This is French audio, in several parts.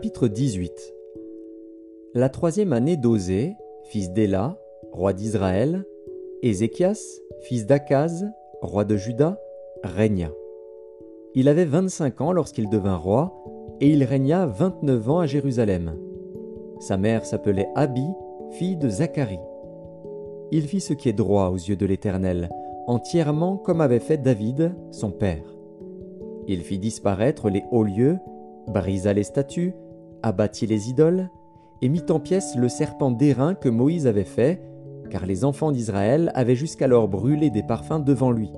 Chapitre 18 La troisième année d'Osée, fils d'Éla, roi d'Israël, Ézéchias, fils d'Akaz, roi de Juda, régna. Il avait vingt-cinq ans lorsqu'il devint roi, et il régna vingt-neuf ans à Jérusalem. Sa mère s'appelait Abi, fille de Zacharie. Il fit ce qui est droit aux yeux de l'Éternel, entièrement comme avait fait David, son père. Il fit disparaître les hauts lieux, brisa les statues, abattit les idoles, et mit en pièces le serpent d'airain que Moïse avait fait, car les enfants d'Israël avaient jusqu'alors brûlé des parfums devant lui.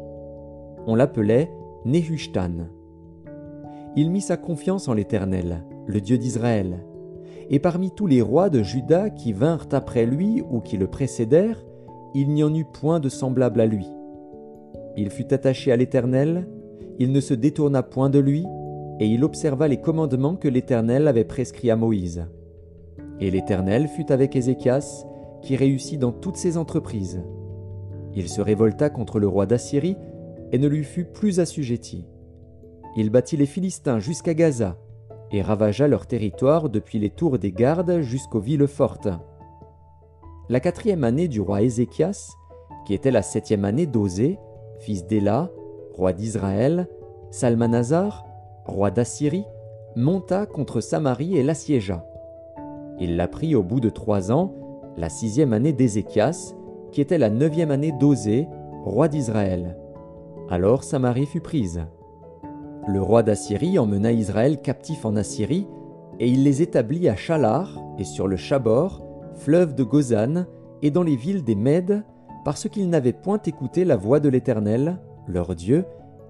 On l'appelait Nehushtan. Il mit sa confiance en l'Éternel, le Dieu d'Israël. Et parmi tous les rois de Juda qui vinrent après lui ou qui le précédèrent, il n'y en eut point de semblable à lui. Il fut attaché à l'Éternel, il ne se détourna point de lui, et il observa les commandements que l'Éternel avait prescrits à Moïse. Et l'Éternel fut avec Ézéchias, qui réussit dans toutes ses entreprises. Il se révolta contre le roi d'Assyrie et ne lui fut plus assujetti. Il battit les Philistins jusqu'à Gaza et ravagea leur territoire depuis les tours des gardes jusqu'aux villes fortes. La quatrième année du roi Ézéchias, qui était la septième année d'Osée, fils d'Éla, roi d'Israël, Salmanazar, roi d'Assyrie, monta contre Samarie et l'assiégea. Il la prit au bout de trois ans, la sixième année d'Ézéchias, qui était la neuvième année d'Osée, roi d'Israël. Alors Samarie fut prise. Le roi d'Assyrie emmena Israël captif en Assyrie, et il les établit à Chalar et sur le Chabor, fleuve de Gozan, et dans les villes des Mèdes, parce qu'ils n'avaient point écouté la voix de l'Éternel, leur Dieu,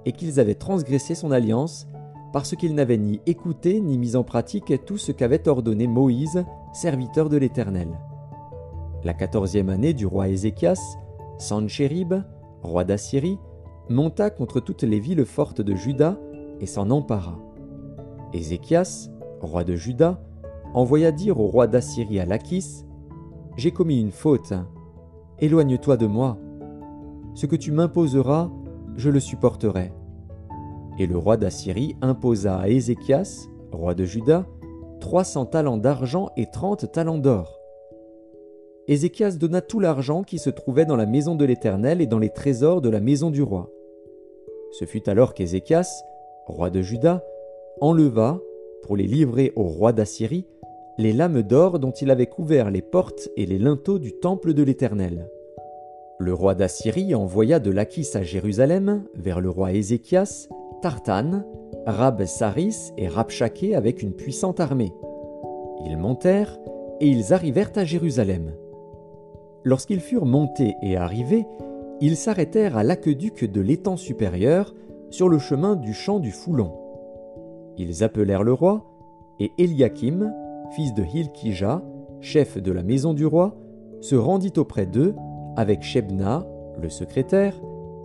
et qu'ils avaient transgressé son alliance, parce qu'ils n'avaient ni écouté ni mis en pratique tout ce qu'avait ordonné Moïse, serviteur de l'Éternel. La quatorzième année du roi Ézéchias, Sanchérib, roi d'Assyrie, monta contre toutes les villes fortes de Juda et s'en empara. Ézéchias, roi de Juda, envoya dire au roi d'Assyrie à Lachis J'ai commis une faute. Éloigne-toi de moi. Ce que tu m'imposeras, je le supporterai. Et le roi d'Assyrie imposa à Ézéchias, roi de Juda, trois cents talents d'argent et trente talents d'or. Ézéchias donna tout l'argent qui se trouvait dans la maison de l'Éternel et dans les trésors de la maison du roi. Ce fut alors qu'Ézéchias, roi de Juda, enleva, pour les livrer au roi d'Assyrie, les lames d'or dont il avait couvert les portes et les linteaux du temple de l'Éternel. Le roi d'Assyrie envoya de Lachis à Jérusalem, vers le roi Ézéchias, Tartan, Rab Saris et Rabchaké avec une puissante armée. Ils montèrent et ils arrivèrent à Jérusalem. Lorsqu'ils furent montés et arrivés, ils s'arrêtèrent à l'aqueduc de l'étang supérieur, sur le chemin du champ du Foulon. Ils appelèrent le roi, et Eliakim, fils de Hilkija, chef de la maison du roi, se rendit auprès d'eux avec Shebna, le secrétaire,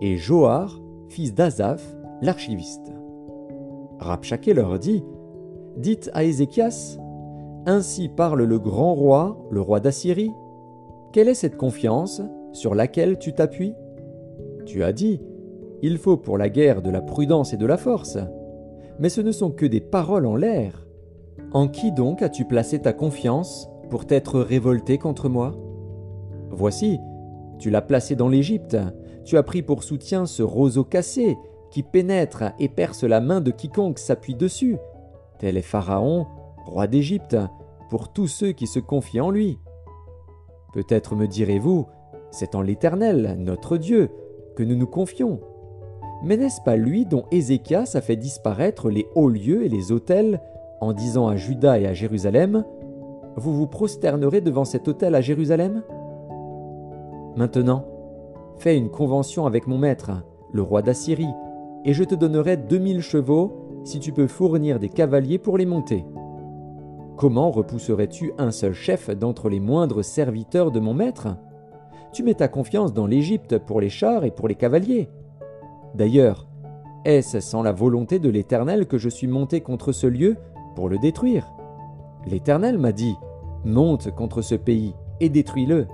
et Joar, fils d'Azaph, l'archiviste. Rabchaké leur dit Dites à Ézéchias Ainsi parle le grand roi, le roi d'Assyrie. Quelle est cette confiance sur laquelle tu t'appuies? Tu as dit Il faut pour la guerre de la prudence et de la force. Mais ce ne sont que des paroles en l'air. En qui donc as-tu placé ta confiance pour t'être révolté contre moi? Voici, tu l'as placé dans l'Égypte, tu as pris pour soutien ce roseau cassé qui pénètre et perce la main de quiconque s'appuie dessus. Tel est Pharaon, roi d'Égypte, pour tous ceux qui se confient en lui. Peut-être me direz-vous, c'est en l'Éternel, notre Dieu, que nous nous confions. Mais n'est-ce pas lui dont Ézéchias a fait disparaître les hauts lieux et les autels, en disant à Juda et à Jérusalem Vous vous prosternerez devant cet autel à Jérusalem? Maintenant, fais une convention avec mon maître, le roi d'Assyrie, et je te donnerai deux mille chevaux si tu peux fournir des cavaliers pour les monter. Comment repousserais-tu un seul chef d'entre les moindres serviteurs de mon maître? Tu mets ta confiance dans l'Égypte pour les chars et pour les cavaliers. D'ailleurs, est-ce sans la volonté de l'Éternel que je suis monté contre ce lieu pour le détruire? L'Éternel m'a dit, monte contre ce pays et détruis-le.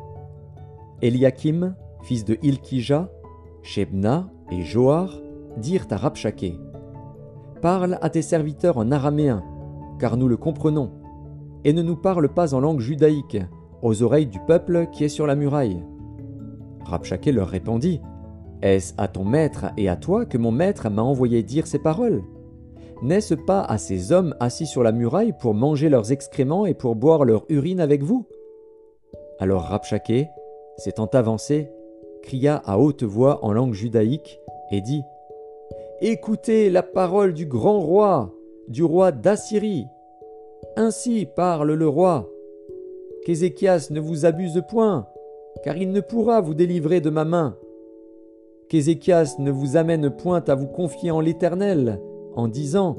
Eliakim, fils de Ilkija, Shebna et Joar dirent à Rabchaké Parle à tes serviteurs en araméen, car nous le comprenons, et ne nous parle pas en langue judaïque, aux oreilles du peuple qui est sur la muraille. Rabshakeh leur répondit Est-ce à ton maître et à toi que mon maître m'a envoyé dire ces paroles? N'est-ce pas à ces hommes assis sur la muraille pour manger leurs excréments et pour boire leur urine avec vous? Alors Rabshakeh, s'étant avancé, cria à haute voix en langue judaïque et dit Écoutez la parole du grand roi, du roi d'Assyrie. Ainsi parle le roi. Qu'Ézéchias ne vous abuse point, car il ne pourra vous délivrer de ma main. Qu'Ézéchias ne vous amène point à vous confier en l'Éternel, en disant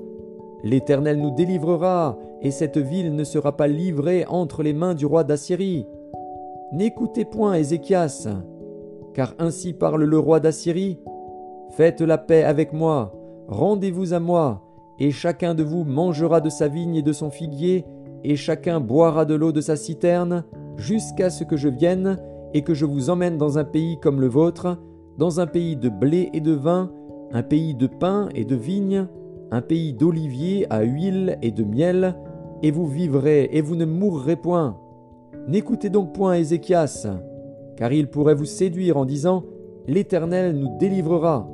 L'Éternel nous délivrera, et cette ville ne sera pas livrée entre les mains du roi d'Assyrie. N'écoutez point Ézéchias, car ainsi parle le roi d'Assyrie. Faites la paix avec moi, rendez-vous à moi, et chacun de vous mangera de sa vigne et de son figuier, et chacun boira de l'eau de sa citerne, jusqu'à ce que je vienne, et que je vous emmène dans un pays comme le vôtre, dans un pays de blé et de vin, un pays de pain et de vigne, un pays d'oliviers à huile et de miel, et vous vivrez et vous ne mourrez point. N'écoutez donc point Ézéchias, car il pourrait vous séduire en disant L'Éternel nous délivrera.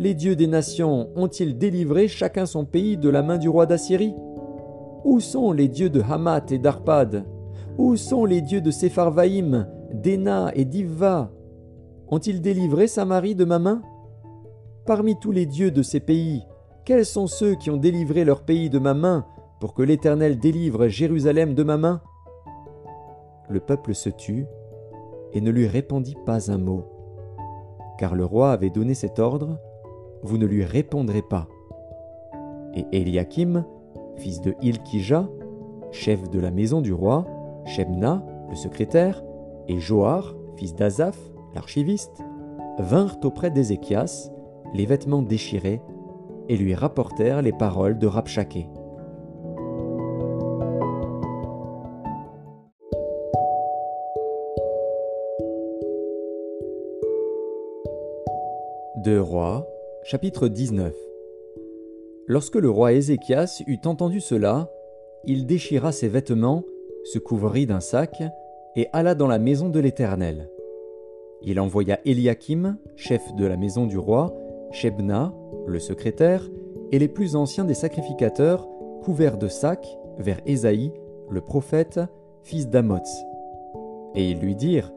Les dieux des nations ont-ils délivré chacun son pays de la main du roi d'Assyrie? Où sont les dieux de Hamath et d'Arpad? Où sont les dieux de Sepharvaïm, d'Ena et d'Ivva? Ont-ils délivré Samarie de ma main? Parmi tous les dieux de ces pays, quels sont ceux qui ont délivré leur pays de ma main pour que l'Éternel délivre Jérusalem de ma main? Le peuple se tut et ne lui répondit pas un mot, car le roi avait donné cet ordre Vous ne lui répondrez pas. Et Eliakim, fils de Ilkija, chef de la maison du roi, Shebna, le secrétaire, et Joar, fils d'Azaph, l'archiviste, vinrent auprès d'Ézéchias, les vêtements déchirés, et lui rapportèrent les paroles de Rabshakeh. De Rois, chapitre 19 Lorsque le roi Ézéchias eut entendu cela, il déchira ses vêtements, se couvrit d'un sac, et alla dans la maison de l'Éternel. Il envoya Eliakim, chef de la maison du roi, Shebna, le secrétaire, et les plus anciens des sacrificateurs, couverts de sacs, vers Ésaïe, le prophète, fils d'Amoz. Et ils lui dirent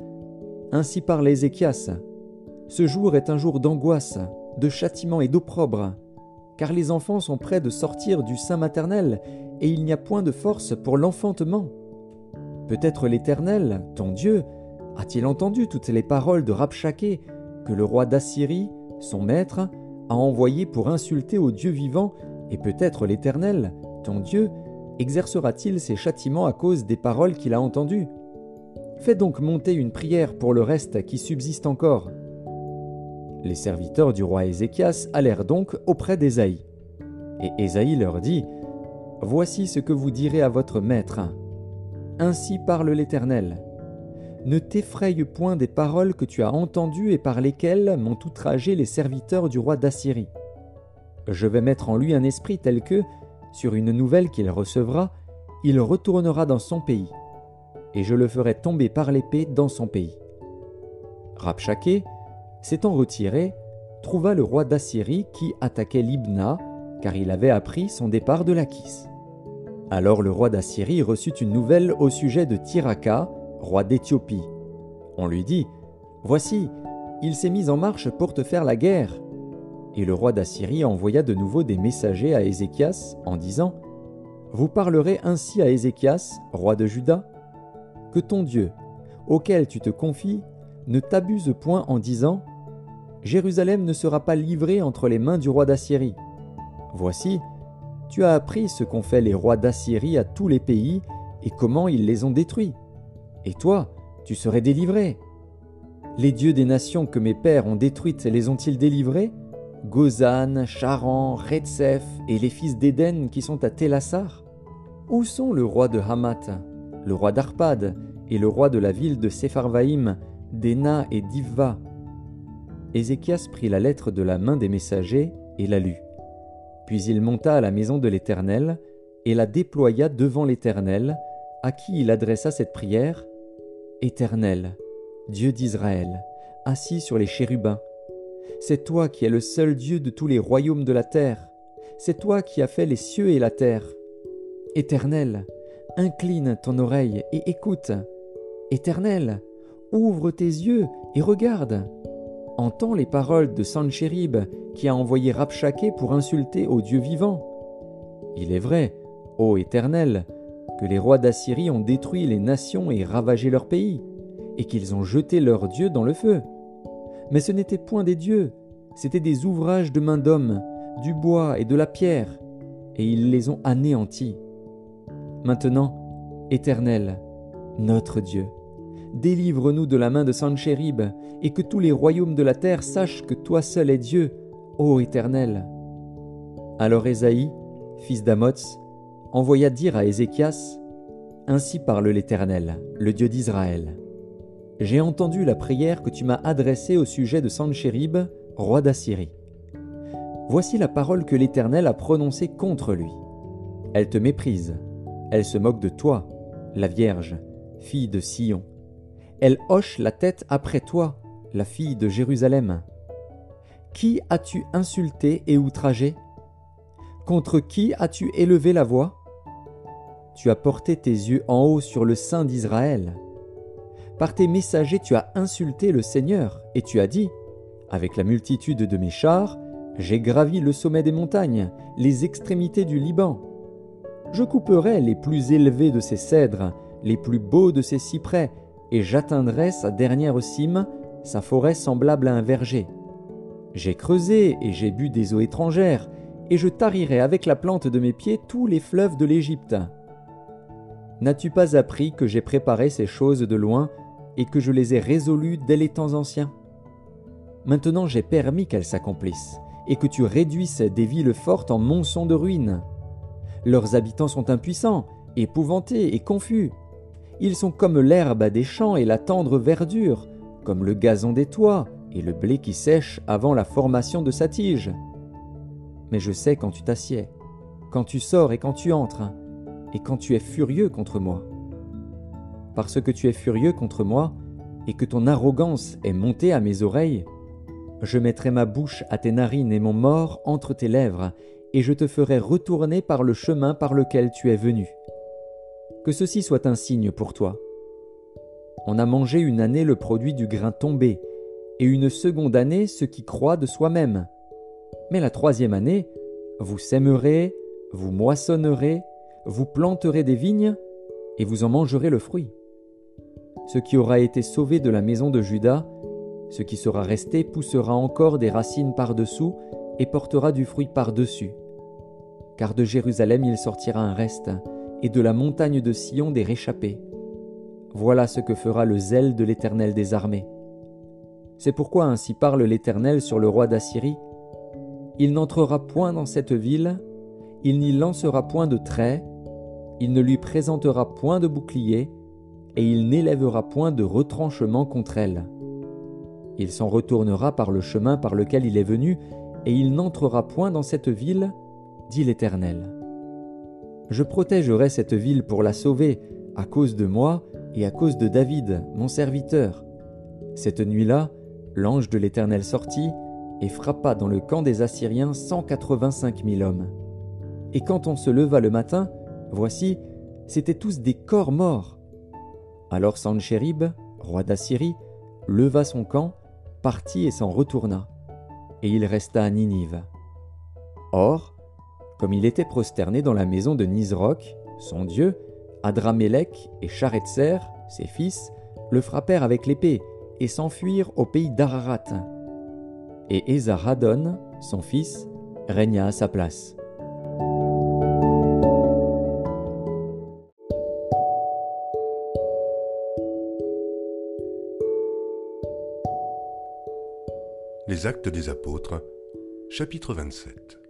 Ainsi parle Ézéchias Ce jour est un jour d'angoisse, de châtiment et d'opprobre, car les enfants sont près de sortir du sein maternel, et il n'y a point de force pour l'enfantement. Peut-être l'Éternel, ton Dieu, a-t-il entendu toutes les paroles de Rabshakeh que le roi d'Assyrie, son maître, a envoyé pour insulter au Dieu vivant, et peut-être l'Éternel, ton Dieu, exercera-t-il ses châtiments à cause des paroles qu'il a entendues? Fais donc monter une prière pour le reste qui subsiste encore. Les serviteurs du roi Ézéchias allèrent donc auprès d'Ésaïe. Et Ésaïe leur dit Voici ce que vous direz à votre maître. Ainsi parle l'Éternel. Ne t'effraye point des paroles que tu as entendues et par lesquelles m'ont outragé les serviteurs du roi d'Assyrie. Je vais mettre en lui un esprit tel que, sur une nouvelle qu'il recevra, il retournera dans son pays, et je le ferai tomber par l'épée dans son pays. S'étant retiré, trouva le roi d'Assyrie qui attaquait Libna, car il avait appris son départ de Lachis. Alors le roi d'Assyrie reçut une nouvelle au sujet de Tiraka, roi d'Éthiopie. On lui dit Voici, il s'est mis en marche pour te faire la guerre. Et le roi d'Assyrie envoya de nouveau des messagers à Ézéchias en disant Vous parlerez ainsi à Ézéchias, roi de Juda? Que ton Dieu, auquel tu te confies, ne t'abuse point en disant Jérusalem ne sera pas livrée entre les mains du roi d'Assyrie. Voici, tu as appris ce qu'ont fait les rois d'Assyrie à tous les pays et comment ils les ont détruits et toi, tu serais délivré. Les dieux des nations que mes pères ont détruites les ont-ils délivrés? Gozan, Charan, Retsef et les fils d'Éden qui sont à Télassar Où sont le roi de Hamath, le roi d'Arpad et le roi de la ville de Sepharvaïm, d'Ena et d'Ivva? Ézéchias prit la lettre de la main des messagers et la lut. Puis il monta à la maison de l'Éternel, et la déploya devant l'Éternel, à qui il adressa cette prière. Éternel, Dieu d'Israël, assis sur les chérubins, c'est toi qui es le seul Dieu de tous les royaumes de la terre, c'est toi qui as fait les cieux et la terre. Éternel, incline ton oreille et écoute. Éternel, ouvre tes yeux et regarde. Entends les paroles de Sanchérib qui a envoyé Rabchaké pour insulter au Dieu vivant. Il est vrai, ô Éternel, que les rois d'Assyrie ont détruit les nations et ravagé leur pays, et qu'ils ont jeté leurs dieux dans le feu. Mais ce n'étaient point des dieux, c'étaient des ouvrages de main d'hommes, du bois et de la pierre, et ils les ont anéantis. Maintenant, Éternel, notre Dieu, délivre-nous de la main de Sanchérib, et que tous les royaumes de la terre sachent que toi seul es Dieu, ô Éternel. Alors Ésaïe, fils d'Amoz, envoya dire à Ézéchias, Ainsi parle l'Éternel, le Dieu d'Israël. J'ai entendu la prière que tu m'as adressée au sujet de Sanchérib, roi d'Assyrie. Voici la parole que l'Éternel a prononcée contre lui. Elle te méprise, elle se moque de toi, la Vierge, fille de Sion. Elle hoche la tête après toi, la fille de Jérusalem. Qui as-tu insulté et outragé? Contre qui as-tu élevé la voix? Tu as porté tes yeux en haut sur le sein d'Israël. Par tes messagers tu as insulté le Seigneur, et tu as dit, Avec la multitude de mes chars, j'ai gravi le sommet des montagnes, les extrémités du Liban. Je couperai les plus élevés de ses cèdres, les plus beaux de ses cyprès, et j'atteindrai sa dernière cime, sa forêt semblable à un verger. J'ai creusé et j'ai bu des eaux étrangères, et je tarirai avec la plante de mes pieds tous les fleuves de l'Égypte. N'as-tu pas appris que j'ai préparé ces choses de loin, et que je les ai résolues dès les temps anciens? Maintenant j'ai permis qu'elles s'accomplissent, et que tu réduises des villes fortes en monceaux de ruines. Leurs habitants sont impuissants, épouvantés et confus. Ils sont comme l'herbe des champs et la tendre verdure, comme le gazon des toits et le blé qui sèche avant la formation de sa tige. Mais je sais quand tu t'assieds, quand tu sors et quand tu entres, et quand tu es furieux contre moi. Parce que tu es furieux contre moi, et que ton arrogance est montée à mes oreilles, je mettrai ma bouche à tes narines et mon mort entre tes lèvres, et je te ferai retourner par le chemin par lequel tu es venu. Que ceci soit un signe pour toi. On a mangé une année le produit du grain tombé, et une seconde année ce qui croît de soi-même. Mais la troisième année, vous sèmerez, vous moissonnerez, vous planterez des vignes, et vous en mangerez le fruit. Ce qui aura été sauvé de la maison de Judas, ce qui sera resté poussera encore des racines par-dessous et portera du fruit par-dessus. Car de Jérusalem il sortira un reste, et de la montagne de Sion des réchappés. Voilà ce que fera le zèle de l'Éternel des armées. C'est pourquoi ainsi parle l'Éternel sur le roi d'Assyrie. Il n'entrera point dans cette ville, il n'y lancera point de trait, il ne lui présentera point de bouclier, et il n'élèvera point de retranchement contre elle. Il s'en retournera par le chemin par lequel il est venu, et il n'entrera point dans cette ville, dit l'Éternel. Je protégerai cette ville pour la sauver, à cause de moi et à cause de David, mon serviteur. Cette nuit-là, l'ange de l'Éternel sortit et frappa dans le camp des Assyriens cent quatre-vingt-cinq mille hommes. Et quand on se leva le matin, voici, c'étaient tous des corps morts. Alors Sanchérib, roi d'Assyrie, leva son camp partit et s'en retourna, et il resta à Ninive. Or, comme il était prosterné dans la maison de Nisroch, son dieu, Adramélec et Charetzer, ses fils, le frappèrent avec l'épée et s'enfuirent au pays d'Ararat. Et Esaradon, son fils, régna à sa place. Les Actes des Apôtres, chapitre 27.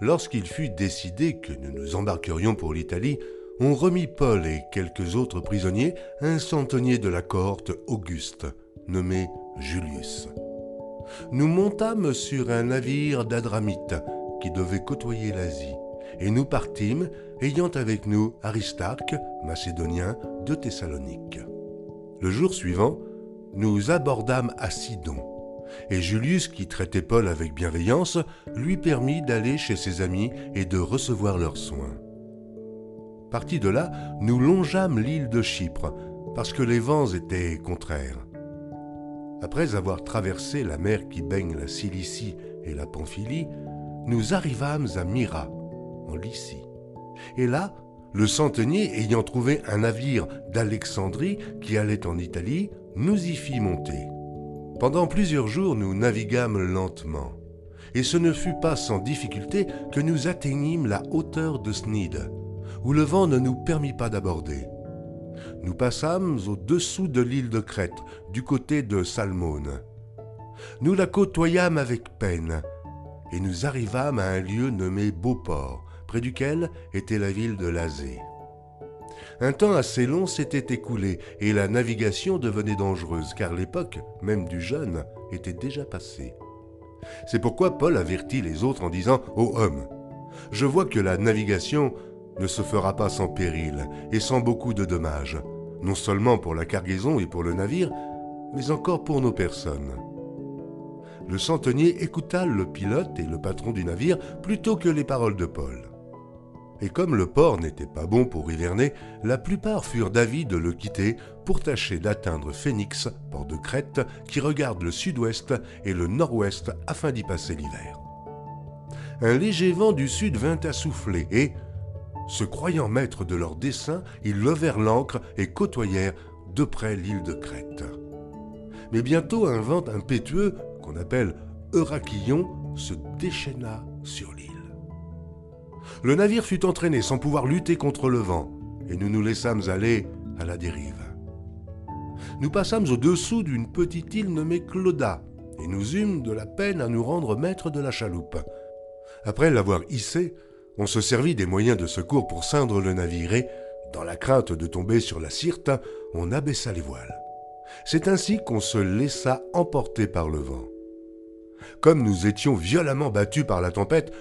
Lorsqu'il fut décidé que nous nous embarquerions pour l'Italie, on remit Paul et quelques autres prisonniers un centenier de la cohorte Auguste, nommé Julius. Nous montâmes sur un navire d'Adramite qui devait côtoyer l'Asie, et nous partîmes, ayant avec nous Aristarque, macédonien de Thessalonique. Le jour suivant, nous abordâmes à Sidon, et Julius, qui traitait Paul avec bienveillance, lui permit d'aller chez ses amis et de recevoir leurs soins. Partis de là, nous longeâmes l'île de Chypre, parce que les vents étaient contraires. Après avoir traversé la mer qui baigne la Cilicie et la Pamphylie, nous arrivâmes à Myra, en Lycie. Et là, le centenier ayant trouvé un navire d'Alexandrie qui allait en Italie, nous y fit monter. Pendant plusieurs jours, nous naviguâmes lentement, et ce ne fut pas sans difficulté que nous atteignîmes la hauteur de Snide, où le vent ne nous permit pas d'aborder. Nous passâmes au-dessous de l'île de Crète, du côté de Salmone. Nous la côtoyâmes avec peine, et nous arrivâmes à un lieu nommé Beauport, près duquel était la ville de Lazée. Un temps assez long s'était écoulé et la navigation devenait dangereuse car l'époque, même du jeûne, était déjà passée. C'est pourquoi Paul avertit les autres en disant Ô homme, je vois que la navigation ne se fera pas sans péril et sans beaucoup de dommages, non seulement pour la cargaison et pour le navire, mais encore pour nos personnes. Le centenier écouta le pilote et le patron du navire plutôt que les paroles de Paul. Et comme le port n'était pas bon pour hiverner, la plupart furent d'avis de le quitter pour tâcher d'atteindre Phénix, port de Crète, qui regarde le sud-ouest et le nord-ouest afin d'y passer l'hiver. Un léger vent du sud vint à souffler et, se croyant maîtres de leur dessein, ils levèrent l'ancre et côtoyèrent de près l'île de Crète. Mais bientôt un vent impétueux, qu'on appelle Euraquillon, se déchaîna sur l'île. Le navire fut entraîné sans pouvoir lutter contre le vent, et nous nous laissâmes aller à la dérive. Nous passâmes au-dessous d'une petite île nommée Clauda, et nous eûmes de la peine à nous rendre maîtres de la chaloupe. Après l'avoir hissée, on se servit des moyens de secours pour ceindre le navire et, dans la crainte de tomber sur la Sirte, on abaissa les voiles. C'est ainsi qu'on se laissa emporter par le vent. Comme nous étions violemment battus par la tempête,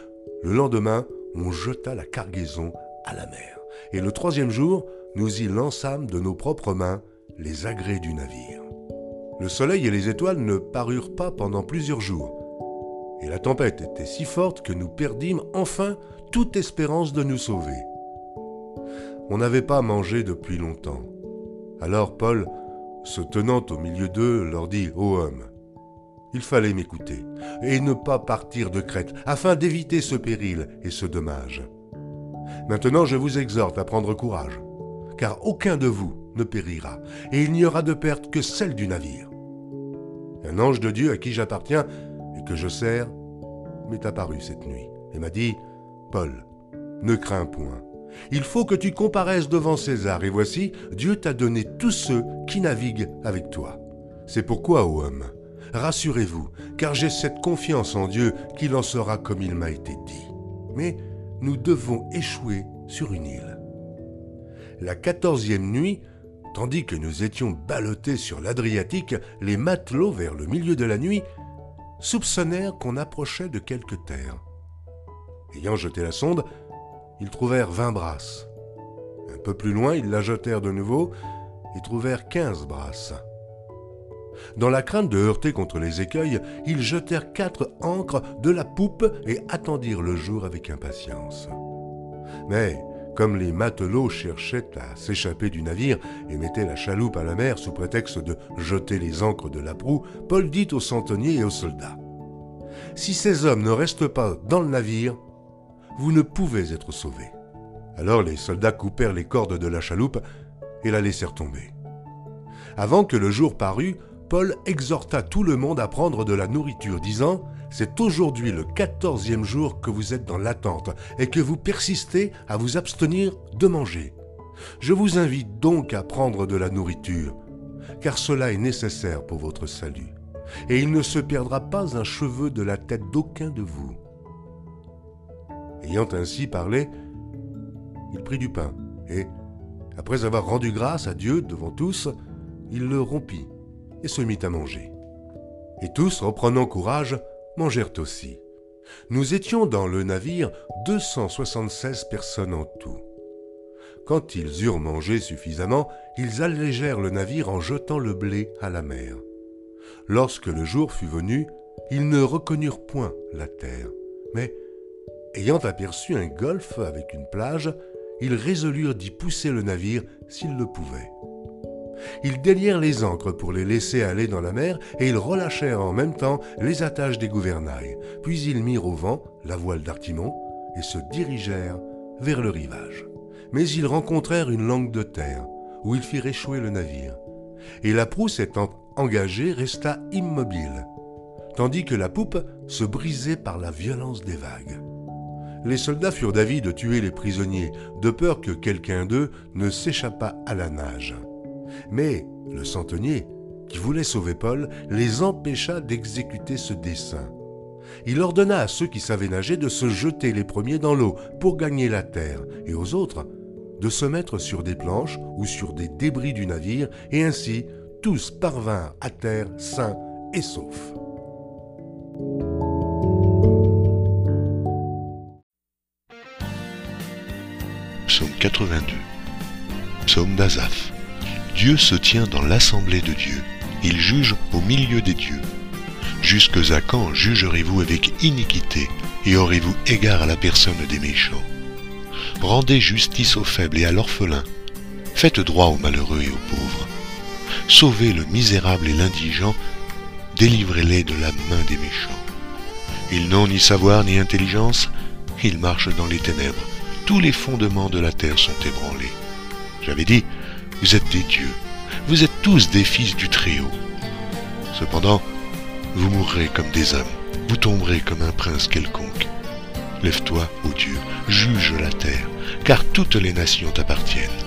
le lendemain, on jeta la cargaison à la mer. Et le troisième jour, nous y lançâmes de nos propres mains les agrès du navire. Le soleil et les étoiles ne parurent pas pendant plusieurs jours, et la tempête était si forte que nous perdîmes enfin toute espérance de nous sauver. On n'avait pas mangé depuis longtemps. Alors Paul, se tenant au milieu d'eux, leur dit Ô homme, il fallait m'écouter et ne pas partir de Crète afin d'éviter ce péril et ce dommage. Maintenant je vous exhorte à prendre courage, car aucun de vous ne périra, et il n'y aura de perte que celle du navire. Un ange de Dieu à qui j'appartiens et que je sers m'est apparu cette nuit et m'a dit Paul, ne crains point. Il faut que tu comparaisses devant César, et voici, Dieu t'a donné tous ceux qui naviguent avec toi. C'est pourquoi, ô homme, rassurez-vous, car j'ai cette confiance en Dieu qu'il en sera comme il m'a été dit. Mais nous devons échouer sur une île. La quatorzième nuit, tandis que nous étions ballottés sur l'Adriatique, les matelots, vers le milieu de la nuit, soupçonnèrent qu'on approchait de quelque terre. Ayant jeté la sonde, ils trouvèrent vingt brasses. Un peu plus loin, ils la jetèrent de nouveau et trouvèrent quinze brasses. Dans la crainte de heurter contre les écueils, ils jetèrent quatre ancres de la poupe et attendirent le jour avec impatience. Mais, comme les matelots cherchaient à s'échapper du navire et mettaient la chaloupe à la mer sous prétexte de jeter les ancres de la proue, Paul dit aux centeniers et aux soldats Si ces hommes ne restent pas dans le navire, vous ne pouvez être sauvés. Alors les soldats coupèrent les cordes de la chaloupe et la laissèrent tomber. Avant que le jour parût, Paul exhorta tout le monde à prendre de la nourriture, disant C'est aujourd'hui le quatorzième jour que vous êtes dans l'attente et que vous persistez à vous abstenir de manger. Je vous invite donc à prendre de la nourriture, car cela est nécessaire pour votre salut, et il ne se perdra pas un cheveu de la tête d'aucun de vous. Ayant ainsi parlé, il prit du pain, et, après avoir rendu grâce à Dieu devant tous, il le rompit et se mit à manger. Et tous, reprenant courage, mangèrent aussi. Nous étions dans le navire 276 personnes en tout. Quand ils eurent mangé suffisamment, ils allégèrent le navire en jetant le blé à la mer. Lorsque le jour fut venu, ils ne reconnurent point la terre, mais, ayant aperçu un golfe avec une plage, ils résolurent d'y pousser le navire s'ils le pouvaient. Ils délièrent les ancres pour les laisser aller dans la mer et ils relâchèrent en même temps les attaches des gouvernails. Puis ils mirent au vent la voile d'Artimon et se dirigèrent vers le rivage. Mais ils rencontrèrent une langue de terre où ils firent échouer le navire. Et la prousse étant engagée resta immobile, tandis que la poupe se brisait par la violence des vagues. Les soldats furent d'avis de tuer les prisonniers, de peur que quelqu'un d'eux ne s'échappât à la nage. Mais le centenier, qui voulait sauver Paul, les empêcha d'exécuter ce dessein. Il ordonna à ceux qui savaient nager de se jeter les premiers dans l'eau pour gagner la terre, et aux autres de se mettre sur des planches ou sur des débris du navire, et ainsi tous parvinrent à terre sains et saufs. Psaume 82 Psaume Dieu se tient dans l'assemblée de Dieu. Il juge au milieu des dieux. Jusque à quand jugerez-vous avec iniquité et aurez-vous égard à la personne des méchants? Rendez justice aux faibles et à l'orphelin. Faites droit aux malheureux et aux pauvres. Sauvez le misérable et l'indigent. Délivrez-les de la main des méchants. Ils n'ont ni savoir ni intelligence. Ils marchent dans les ténèbres. Tous les fondements de la terre sont ébranlés. J'avais dit, vous êtes des dieux, vous êtes tous des fils du Très-Haut. Cependant, vous mourrez comme des hommes, vous tomberez comme un prince quelconque. Lève-toi, ô Dieu, juge la terre, car toutes les nations t'appartiennent.